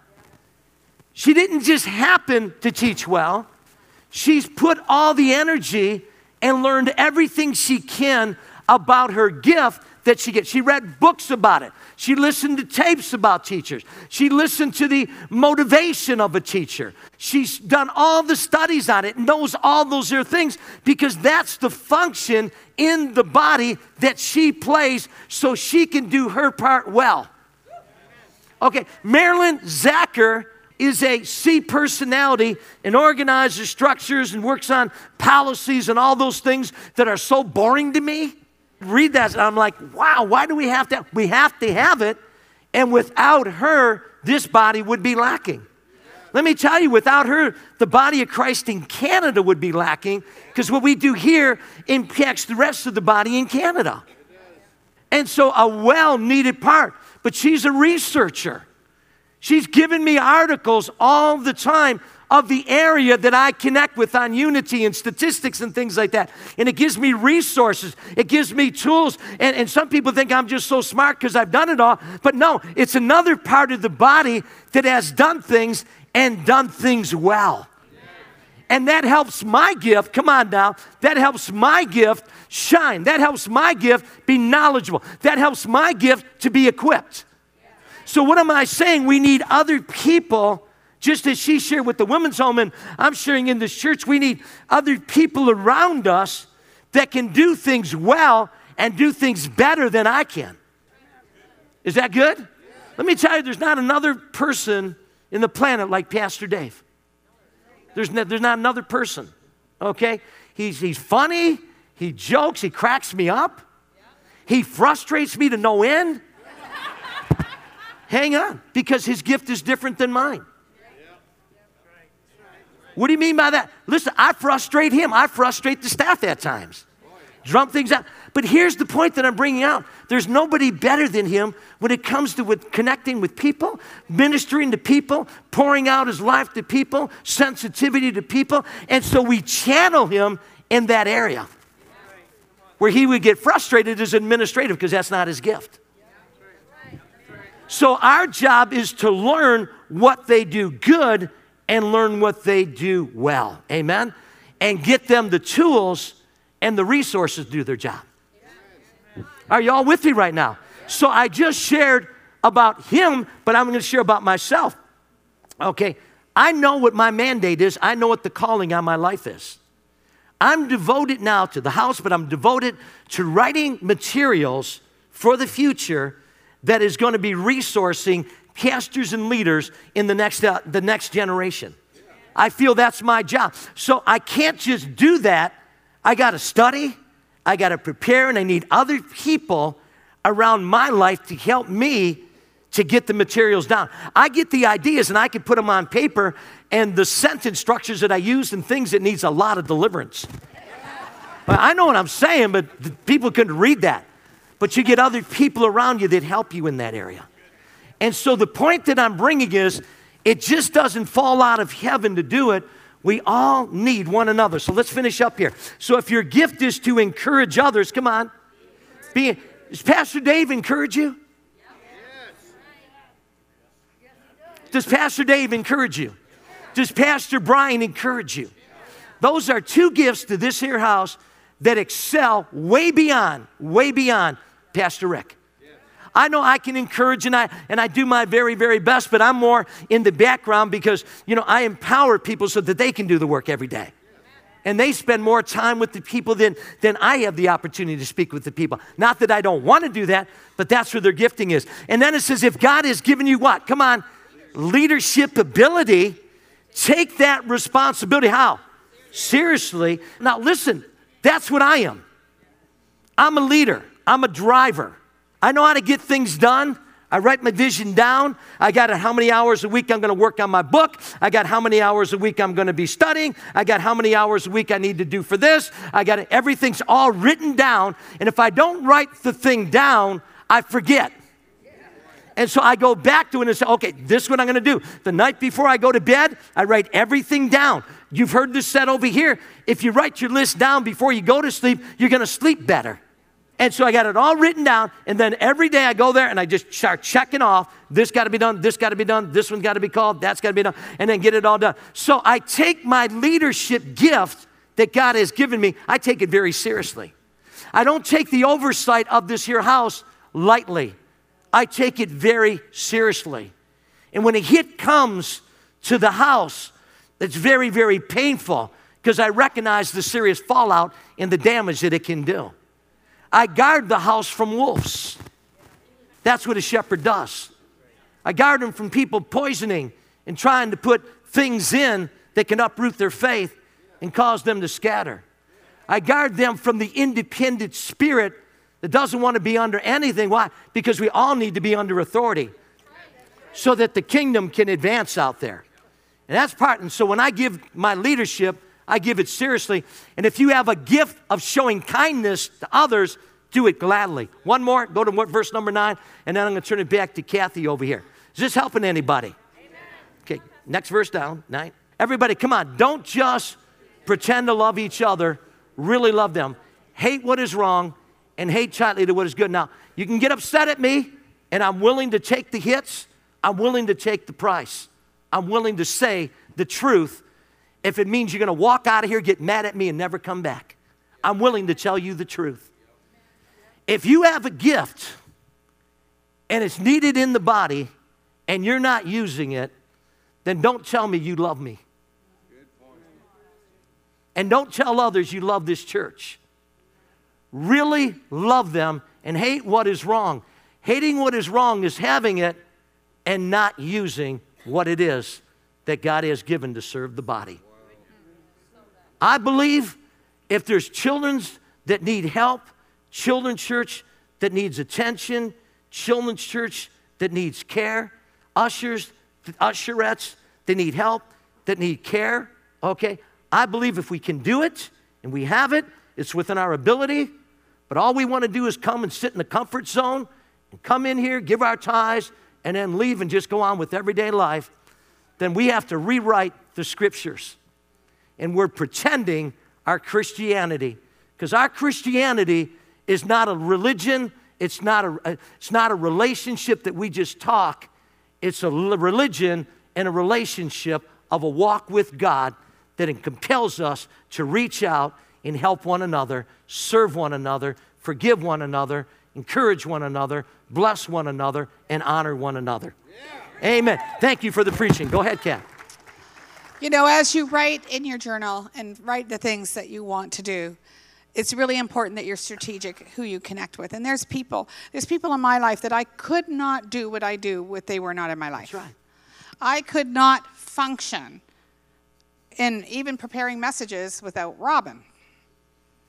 She didn't just happen to teach well. She's put all the energy and learned everything she can about her gift that she gets. She read books about it. She listened to tapes about teachers. She listened to the motivation of a teacher. She's done all the studies on it, knows all those other things because that's the function in the body that she plays so she can do her part well. Okay, Marilyn Zacher is a C personality and organizes structures and works on policies and all those things that are so boring to me. Read that, I'm like, wow, why do we have to? We have to have it, and without her, this body would be lacking. Let me tell you, without her, the body of Christ in Canada would be lacking because what we do here impacts the rest of the body in Canada. And so, a well needed part. But she's a researcher. She's given me articles all the time of the area that I connect with on unity and statistics and things like that. And it gives me resources, it gives me tools. And, and some people think I'm just so smart because I've done it all. But no, it's another part of the body that has done things and done things well. And that helps my gift, come on now, that helps my gift shine. That helps my gift be knowledgeable. That helps my gift to be equipped. So, what am I saying? We need other people, just as she shared with the women's home, and I'm sharing in this church, we need other people around us that can do things well and do things better than I can. Is that good? Let me tell you, there's not another person in the planet like Pastor Dave. There's, no, there's not another person, okay? He's, he's funny, he jokes, he cracks me up, he frustrates me to no end. Hang on, because his gift is different than mine. What do you mean by that? Listen, I frustrate him. I frustrate the staff at times. Drum things out. But here's the point that I'm bringing out. There's nobody better than him when it comes to with connecting with people, ministering to people, pouring out his life to people, sensitivity to people. And so we channel him in that area. Where he would get frustrated is administrative because that's not his gift. So our job is to learn what they do good and learn what they do well. Amen? And get them the tools and the resources to do their job. Are y'all with me right now? So I just shared about him, but I'm going to share about myself. Okay, I know what my mandate is, I know what the calling on my life is. I'm devoted now to the house, but I'm devoted to writing materials for the future that is going to be resourcing pastors and leaders in the next, uh, the next generation. I feel that's my job. So I can't just do that. I got to study, I got to prepare, and I need other people around my life to help me to get the materials down. I get the ideas and I can put them on paper and the sentence structures that I use and things that needs a lot of deliverance. I know what I'm saying, but people couldn't read that. But you get other people around you that help you in that area. And so the point that I'm bringing is it just doesn't fall out of heaven to do it. We all need one another. So let's finish up here. So if your gift is to encourage others, come on. Be, does Pastor Dave encourage you? Does Pastor Dave encourage you? Does Pastor Brian encourage you? Those are two gifts to this here house that excel way beyond, way beyond Pastor Rick. I know I can encourage and I and I do my very very best, but I'm more in the background because you know I empower people so that they can do the work every day. And they spend more time with the people than, than I have the opportunity to speak with the people. Not that I don't want to do that, but that's where their gifting is. And then it says, if God has given you what? Come on, leadership ability, take that responsibility. How? Seriously. Now, listen, that's what I am. I'm a leader, I'm a driver. I know how to get things done. I write my vision down. I got how many hours a week I'm going to work on my book. I got how many hours a week I'm going to be studying. I got how many hours a week I need to do for this. I got everything's all written down. And if I don't write the thing down, I forget. And so I go back to it and say, okay, this is what I'm going to do. The night before I go to bed, I write everything down. You've heard this said over here. If you write your list down before you go to sleep, you're going to sleep better. And so I got it all written down, and then every day I go there and I just start checking off this got to be done, this got to be done, this one's got to be called, that's got to be done, and then get it all done. So I take my leadership gift that God has given me, I take it very seriously. I don't take the oversight of this here house lightly. I take it very seriously. And when a hit comes to the house, it's very, very painful because I recognize the serious fallout and the damage that it can do. I guard the house from wolves. That's what a shepherd does. I guard them from people poisoning and trying to put things in that can uproot their faith and cause them to scatter. I guard them from the independent spirit that doesn't want to be under anything. Why? Because we all need to be under authority so that the kingdom can advance out there. And that's part. And so when I give my leadership, I give it seriously. And if you have a gift of showing kindness to others, do it gladly. One more, go to verse number nine, and then I'm going to turn it back to Kathy over here. Is this helping anybody? Amen. Okay, next verse down, nine. Everybody, come on. Don't just pretend to love each other, really love them. Hate what is wrong and hate tightly to what is good. Now, you can get upset at me, and I'm willing to take the hits, I'm willing to take the price. I'm willing to say the truth if it means you're going to walk out of here, get mad at me, and never come back. I'm willing to tell you the truth. If you have a gift and it's needed in the body and you're not using it, then don't tell me you love me. And don't tell others you love this church. Really love them and hate what is wrong. Hating what is wrong is having it and not using what it is that God has given to serve the body. I believe if there's children that need help, children's church that needs attention, children's church that needs care, ushers, usherettes that need help, that need care, okay? I believe if we can do it and we have it, it's within our ability. But all we want to do is come and sit in the comfort zone and come in here, give our tithes, and then leave and just go on with everyday life. Then we have to rewrite the scriptures and we're pretending our Christianity. Because our Christianity is not a religion, it's not a, uh, it's not a relationship that we just talk, it's a religion and a relationship of a walk with God that compels us to reach out and help one another, serve one another, forgive one another, encourage one another, bless one another, and honor one another. Amen. Thank you for the preaching. Go ahead, Kat. You know, as you write in your journal and write the things that you want to do, it's really important that you're strategic who you connect with. And there's people, there's people in my life that I could not do what I do if they were not in my life. That's right. I could not function in even preparing messages without Robin.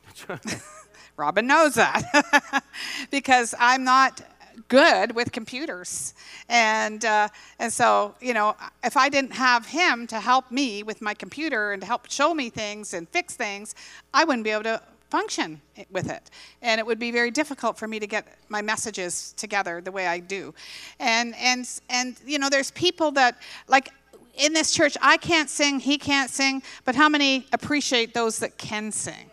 That's right. Robin knows that because I'm not good with computers. And, uh, and so, you know, if I didn't have him to help me with my computer and to help show me things and fix things, I wouldn't be able to function with it. And it would be very difficult for me to get my messages together the way I do. And, and, and you know, there's people that, like, in this church, I can't sing, he can't sing, but how many appreciate those that can sing?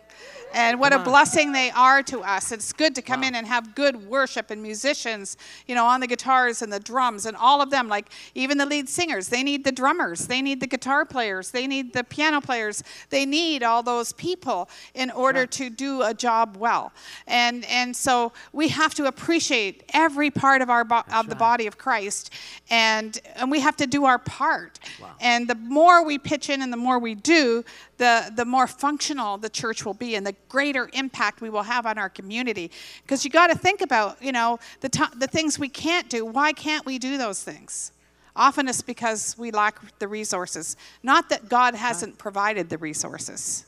And what a blessing they are to us. It's good to come wow. in and have good worship and musicians, you know, on the guitars and the drums and all of them. Like even the lead singers, they need the drummers, they need the guitar players, they need the piano players, they need all those people in order to do a job well. And and so we have to appreciate every part of our bo- of the body of Christ, and and we have to do our part. Wow. And the more we pitch in and the more we do, the, the more functional the church will be and the greater impact we will have on our community. Because you got to think about, you know, the, t- the things we can't do. Why can't we do those things? Often it's because we lack the resources. Not that God hasn't provided the resources,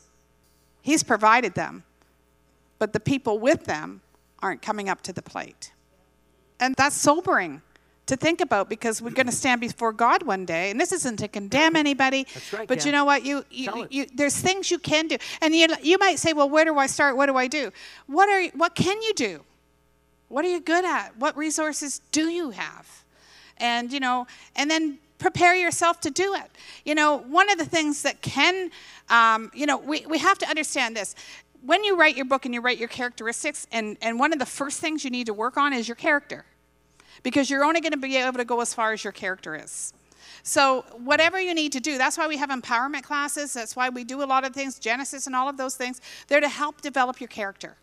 He's provided them, but the people with them aren't coming up to the plate. And that's sobering to think about because we're going to stand before God one day. And this isn't to condemn anybody. Right, but you know what? You, you, you, there's things you can do. And you, you might say, well, where do I start? What do I do? What, are, what can you do? What are you good at? What resources do you have? And, you know, and then prepare yourself to do it. You know, one of the things that can, um, you know, we, we have to understand this when you write your book and you write your characteristics, and, and one of the first things you need to work on is your character because you're only going to be able to go as far as your character is. So, whatever you need to do, that's why we have empowerment classes. That's why we do a lot of things, Genesis and all of those things. They're to help develop your character.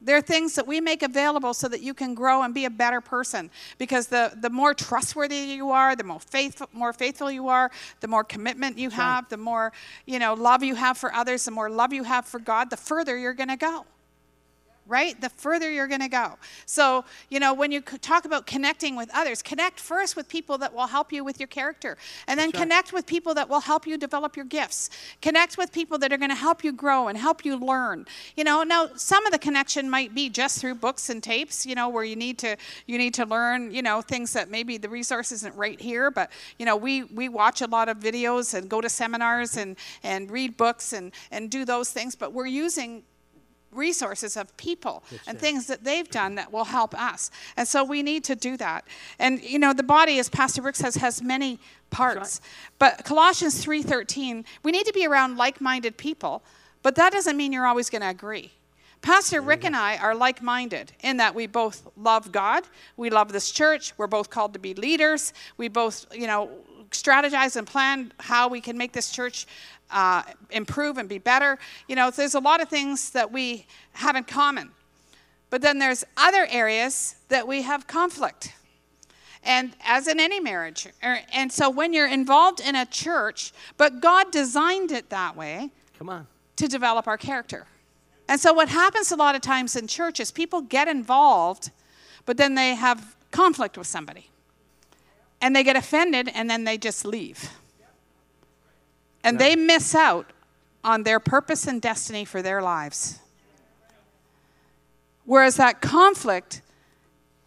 They're things that we make available so that you can grow and be a better person. Because the, the more trustworthy you are, the more faithful, more faithful you are, the more commitment you have, the more you know love you have for others, the more love you have for God, the further you're going to go right? The further you're going to go. So, you know, when you talk about connecting with others, connect first with people that will help you with your character, and then connect with people that will help you develop your gifts. Connect with people that are going to help you grow and help you learn. You know, now some of the connection might be just through books and tapes, you know, where you need to you need to learn, you know, things that maybe the resource isn't right here, but you know, we we watch a lot of videos and go to seminars and and read books and and do those things, but we're using resources of people and things that they've done that will help us. And so we need to do that. And you know, the body, as Pastor Rick says, has many parts. Right. But Colossians 3:13, we need to be around like-minded people, but that doesn't mean you're always going to agree. Pastor Rick and I are like minded in that we both love God, we love this church, we're both called to be leaders, we both, you know, strategize and plan how we can make this church uh, improve and be better. You know, there's a lot of things that we have in common. But then there's other areas that we have conflict. And as in any marriage. Er, and so when you're involved in a church, but God designed it that way. Come on. To develop our character. And so what happens a lot of times in churches, people get involved, but then they have conflict with somebody. And they get offended and then they just leave and they miss out on their purpose and destiny for their lives. Whereas that conflict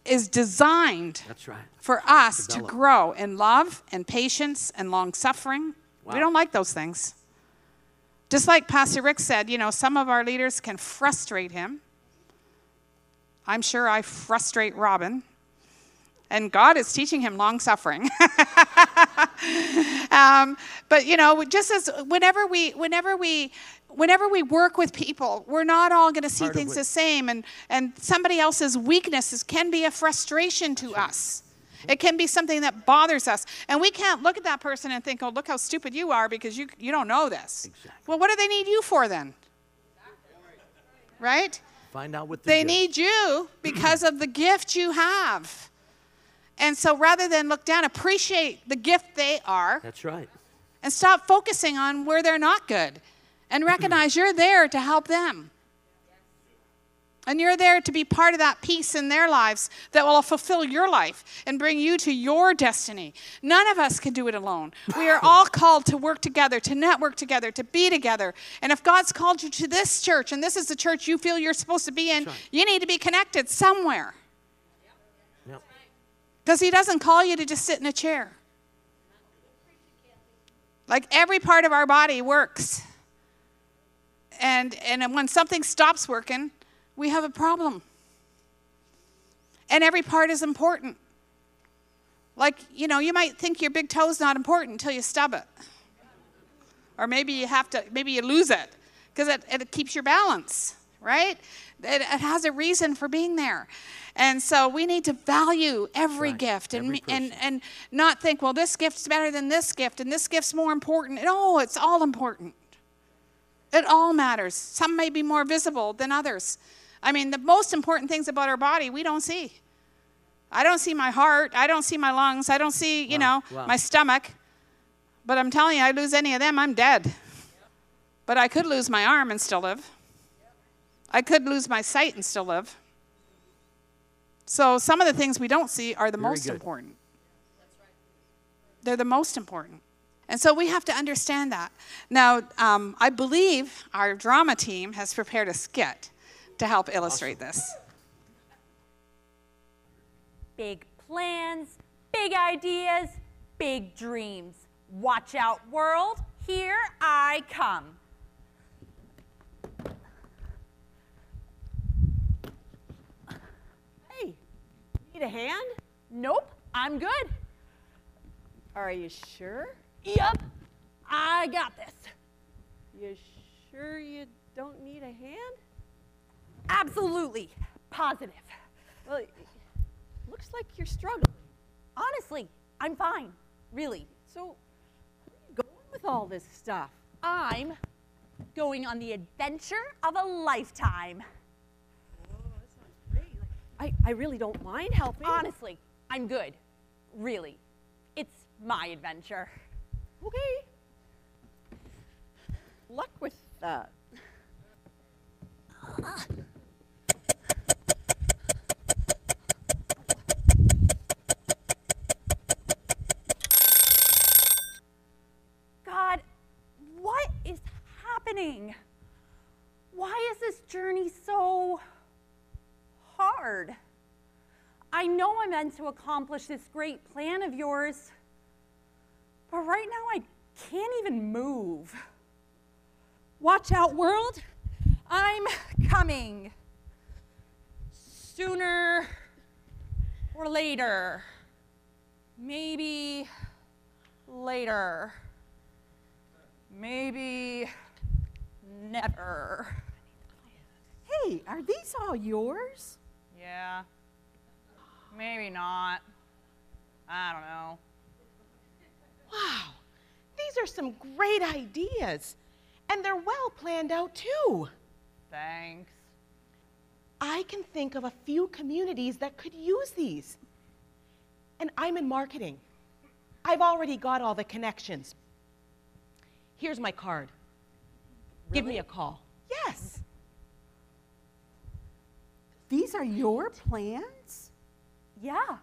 is designed right. for us Develop. to grow in love and patience and long suffering. Wow. We don't like those things. Just like Pastor Rick said, you know, some of our leaders can frustrate him. I'm sure I frustrate Robin and God is teaching him long suffering. um, but you know, just as whenever we, whenever we, whenever we work with people, we're not all going to see Part things the same, and and somebody else's weaknesses can be a frustration to us. It can be something that bothers us. And we can't look at that person and think, oh, look how stupid you are because you, you don't know this. Exactly. Well, what do they need you for then? Right? Find out what the They need you because of the gift you have. And so rather than look down, appreciate the gift they are That's right. and stop focusing on where they're not good and recognize you're there to help them. And you're there to be part of that peace in their lives that will fulfill your life and bring you to your destiny. None of us can do it alone. We are all called to work together, to network together, to be together. And if God's called you to this church and this is the church you feel you're supposed to be in, right. you need to be connected somewhere. Because He doesn't call you to just sit in a chair. Like every part of our body works. And, and when something stops working, we have a problem. And every part is important. Like, you know, you might think your big toe's not important until you stub it. Or maybe you have to, maybe you lose it because it, it keeps your balance, right? It, it has a reason for being there. And so we need to value every Right. gift and, Every and, and not think, well, this gift's better than this gift and this gift's more important. No, it's all important. It all matters. Some may be more visible than others. I mean, the most important things about our body we don't see. I don't see my heart. I don't see my lungs. I don't see, you Wow, know, wow. my stomach. But I'm telling you, I lose any of them, I'm dead. But I could lose my arm and still live. I could lose my sight and still live. So some of the things we don't see are the Very most good. important. They're the most important. And so we have to understand that. Now, um, I believe our drama team has prepared a skit to help illustrate this. Big plans, big ideas, big dreams. Watch out, world. Here I come. Hey, need a hand? Nope, I'm good. Are you sure? Yup, I got this. You sure you don't need a hand? Absolutely positive. Well, looks like you're struggling. Honestly, I'm fine. Really. So, where are you going with all this stuff? I'm going on the adventure of a lifetime. I, I really don't mind helping. Honestly, I'm good. Really. It's my adventure. Okay. Luck with that. God, what is happening? Why is this journey so hard? I know I'm meant to accomplish this great plan of yours, but right now I can't even move. Watch out, world. I'm coming. Sooner or later. Maybe later. Maybe never. Hey, are these all yours? Yeah. Maybe not. I don't know. Wow, these are some great ideas. And they're well planned out, too. Thanks. I can think of a few communities that could use these. And I'm in marketing. I've already got all the connections. Here's my card. Give me a call. Yes. These are your plans? Yeah.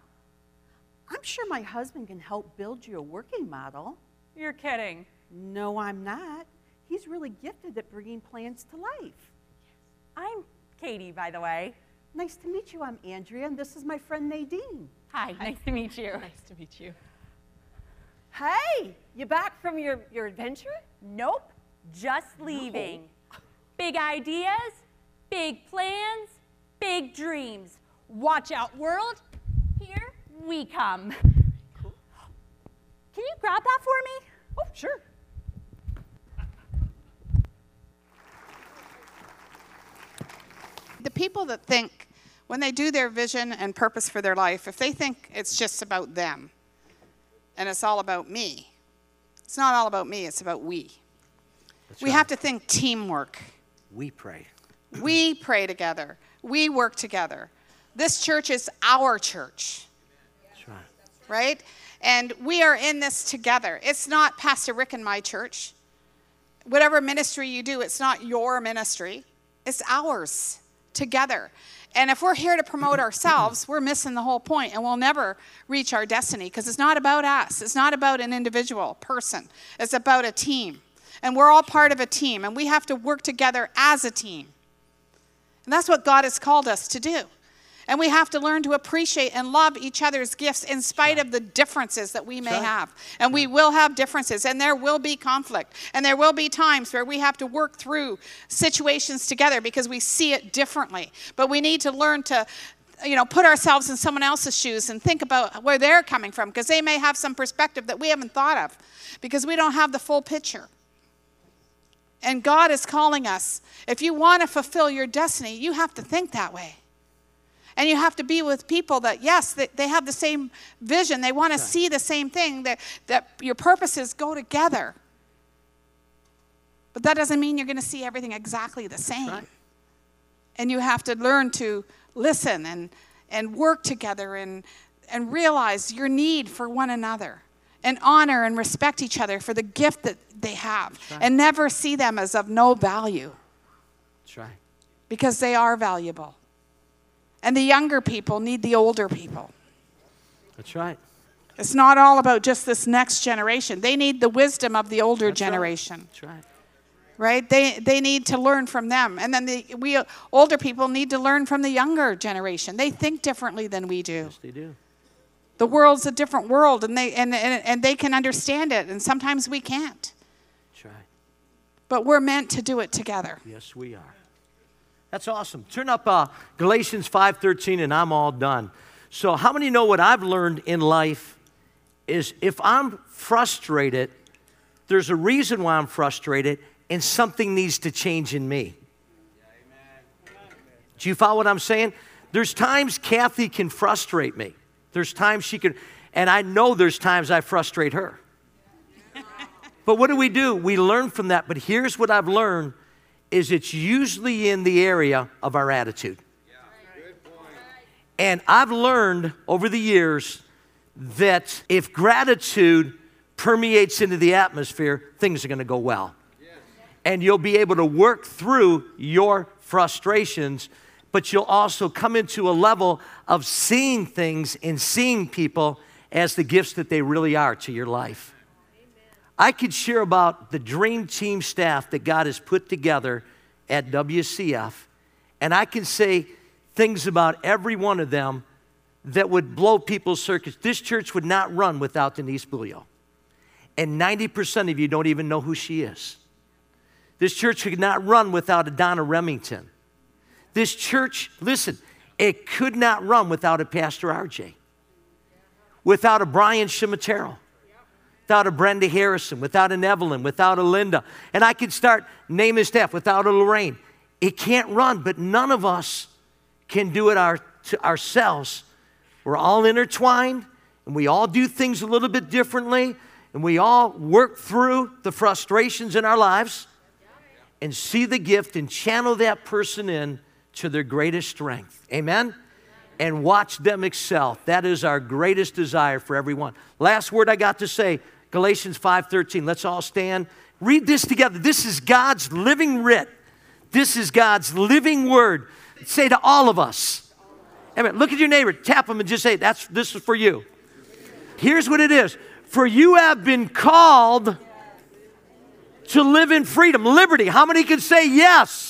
I'm sure my husband can help build you a working model. You're kidding. No, I'm not. He's really gifted at bringing plans to life. I'm Katie, by the way. Nice to meet you. I'm Andrea, and this is my friend Nadine. Hi, nice to meet you. Nice to meet you. Hey, you back from your, your adventure? Nope, just leaving. Big ideas, big plans, big dreams. Watch out, world. Here we come. Can you grab that for me? Oh, sure. The people that think when they do their vision and purpose for their life, if they think it's just about them and it's all about me, it's not all about me, it's about we. That's We right. have to think teamwork. We pray. We pray together. We work together. This church is our church. Right? And we are in this together. It's not Pastor Rick and my church. Whatever ministry you do, it's not your ministry, it's ours together. And if we're here to promote ourselves, we're missing the whole point and we'll never reach our destiny because it's not about us. It's not about an individual person, it's about a team. And we're all part of a team and we have to work together as a team. And that's what God has called us to do. And we have to learn to appreciate and love each other's gifts in spite of the differences that we may right. have. And we will have differences, and there will be conflict. And there will be times where we have to work through situations together because we see it differently. But we need to learn to you know, put ourselves in someone else's shoes and think about where they're coming from because they may have some perspective that we haven't thought of because we don't have the full picture. And God is calling us. If you want to fulfill your destiny, you have to think that way. And you have to be with people that, yes, they, they have the same vision. They want to see the same thing, that, that your purposes go together. But that doesn't mean you're going to see everything exactly the same. Right. And you have to learn to listen and, and work together and, and realize your need for one another and honor and respect each other for the gift that they have right. and never see them as of no value That's right. because they are valuable. And the younger people need the older people. That's right. It's not all about just this next generation. They need the wisdom of the older That's right. generation, That's right. right? They, they need to learn from them. And then the, we older people need to learn from the younger generation. They think differently than we do. Yes, they do. The world's a different world, and they, and, and, and they can understand it, and sometimes we can't. That's right. But we're meant to do it together. Yes, we are. That's awesome. Turn up uh, Galatians 5:13 and I'm all done. So, how many know what I've learned in life is if I'm frustrated, there's a reason why I'm frustrated and something needs to change in me. Do you follow what I'm saying? There's times Kathy can frustrate me. There's times she can, and I know there's times I frustrate her. but what do we do? We learn from that. But here's what I've learned is it's usually in the area of our attitude. And I've learned over the years that if gratitude permeates into the atmosphere, things are going to go well. And you'll be able to work through your frustrations, but you'll also come into a level of seeing things and seeing people as the gifts that they really are to your life. I could share about the dream team staff that God has put together at WCF, and I can say things about every one of them that would blow people's circuits. This church would not run without Denise Bulio. And 90% of you don't even know who she is. This church could not run without a Donna Remington. This church, listen, it could not run without a Pastor RJ, without a Brian Shimatero, without a Brenda Harrison, without an Evelyn, without a Linda. And I could start naming staff without a Lorraine. It can't run, but none of us can do it our, ourselves. We're all intertwined, and we all do things a little bit differently, and we all work through the frustrations in our lives and see the gift and channel that person in to their greatest strength. Amen? And watch them excel. That is our greatest desire for everyone. Last word I got to say, Galatians 5:13. Let's all stand. Read this together. This is God's living writ. This is God's living word. Say to all of us. Amen. Look at your neighbor, tap him and just say, That's this is for you. Here's what it is. For you have been called to live in freedom, liberty. How many can say yes?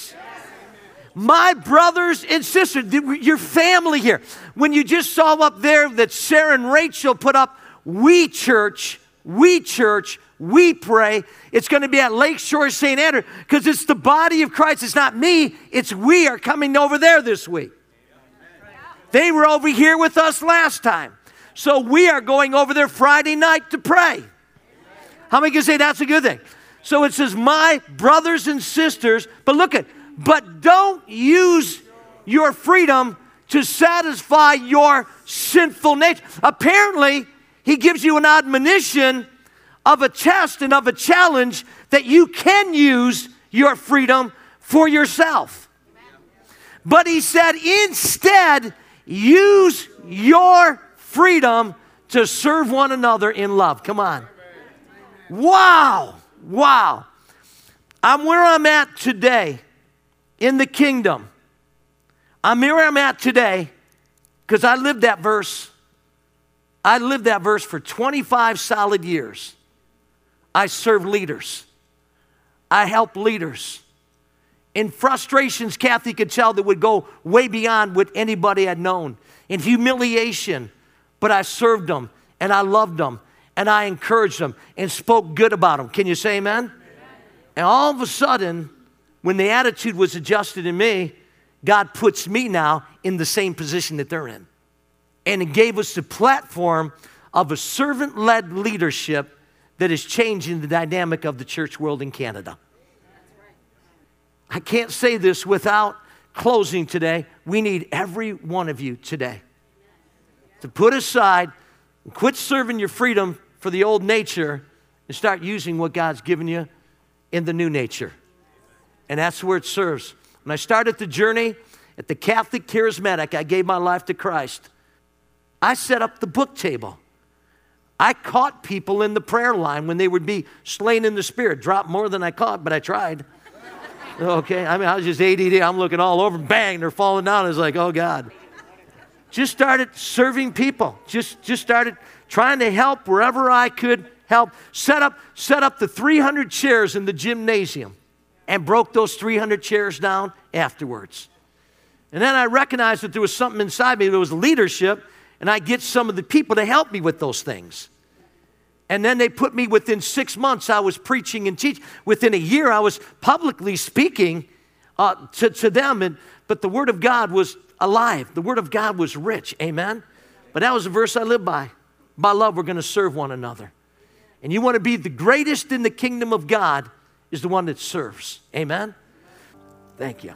My brothers and sisters, your family here. When you just saw up there that Sarah and Rachel put up, we church, we church, we pray. It's going to be at Lakeshore St. Andrew because it's the body of Christ. It's not me, it's we are coming over there this week. They were over here with us last time. So we are going over there Friday night to pray. How many can say that's a good thing? So it says, My brothers and sisters, but look at, but don't use your freedom to satisfy your sinful nature. Apparently, he gives you an admonition of a test and of a challenge that you can use your freedom for yourself. But he said, instead, use your freedom to serve one another in love. Come on. Wow. Wow. I'm where I'm at today in the kingdom. I'm where I'm at today because I lived that verse. I lived that verse for 25 solid years. I served leaders. I helped leaders. In frustrations, Kathy could tell that would go way beyond what anybody had known. In humiliation, but I served them and I loved them and I encouraged them and spoke good about them. Can you say amen? amen? And all of a sudden, when the attitude was adjusted in me, God puts me now in the same position that they're in. And it gave us the platform of a servant led leadership that is changing the dynamic of the church world in Canada. I can't say this without closing today. We need every one of you today to put aside and quit serving your freedom for the old nature and start using what God's given you in the new nature. And that's where it serves. When I started the journey at the Catholic Charismatic, I gave my life to Christ. I set up the book table. I caught people in the prayer line when they would be slain in the spirit. Dropped more than I caught, but I tried. Okay, I mean, I was just ADD. I'm looking all over, bang, they're falling down. It's like, oh God. Just started serving people. Just, just started trying to help wherever I could help. Set up, set up the 300 chairs in the gymnasium and broke those 300 chairs down afterwards. And then I recognized that there was something inside me. There was leadership, and I get some of the people to help me with those things. And then they put me within six months, I was preaching and teaching. Within a year, I was publicly speaking uh, to, to them. And, but the Word of God was alive, the Word of God was rich. Amen? But that was the verse I live by. By love, we're going to serve one another. And you want to be the greatest in the kingdom of God is the one that serves. Amen? Thank you.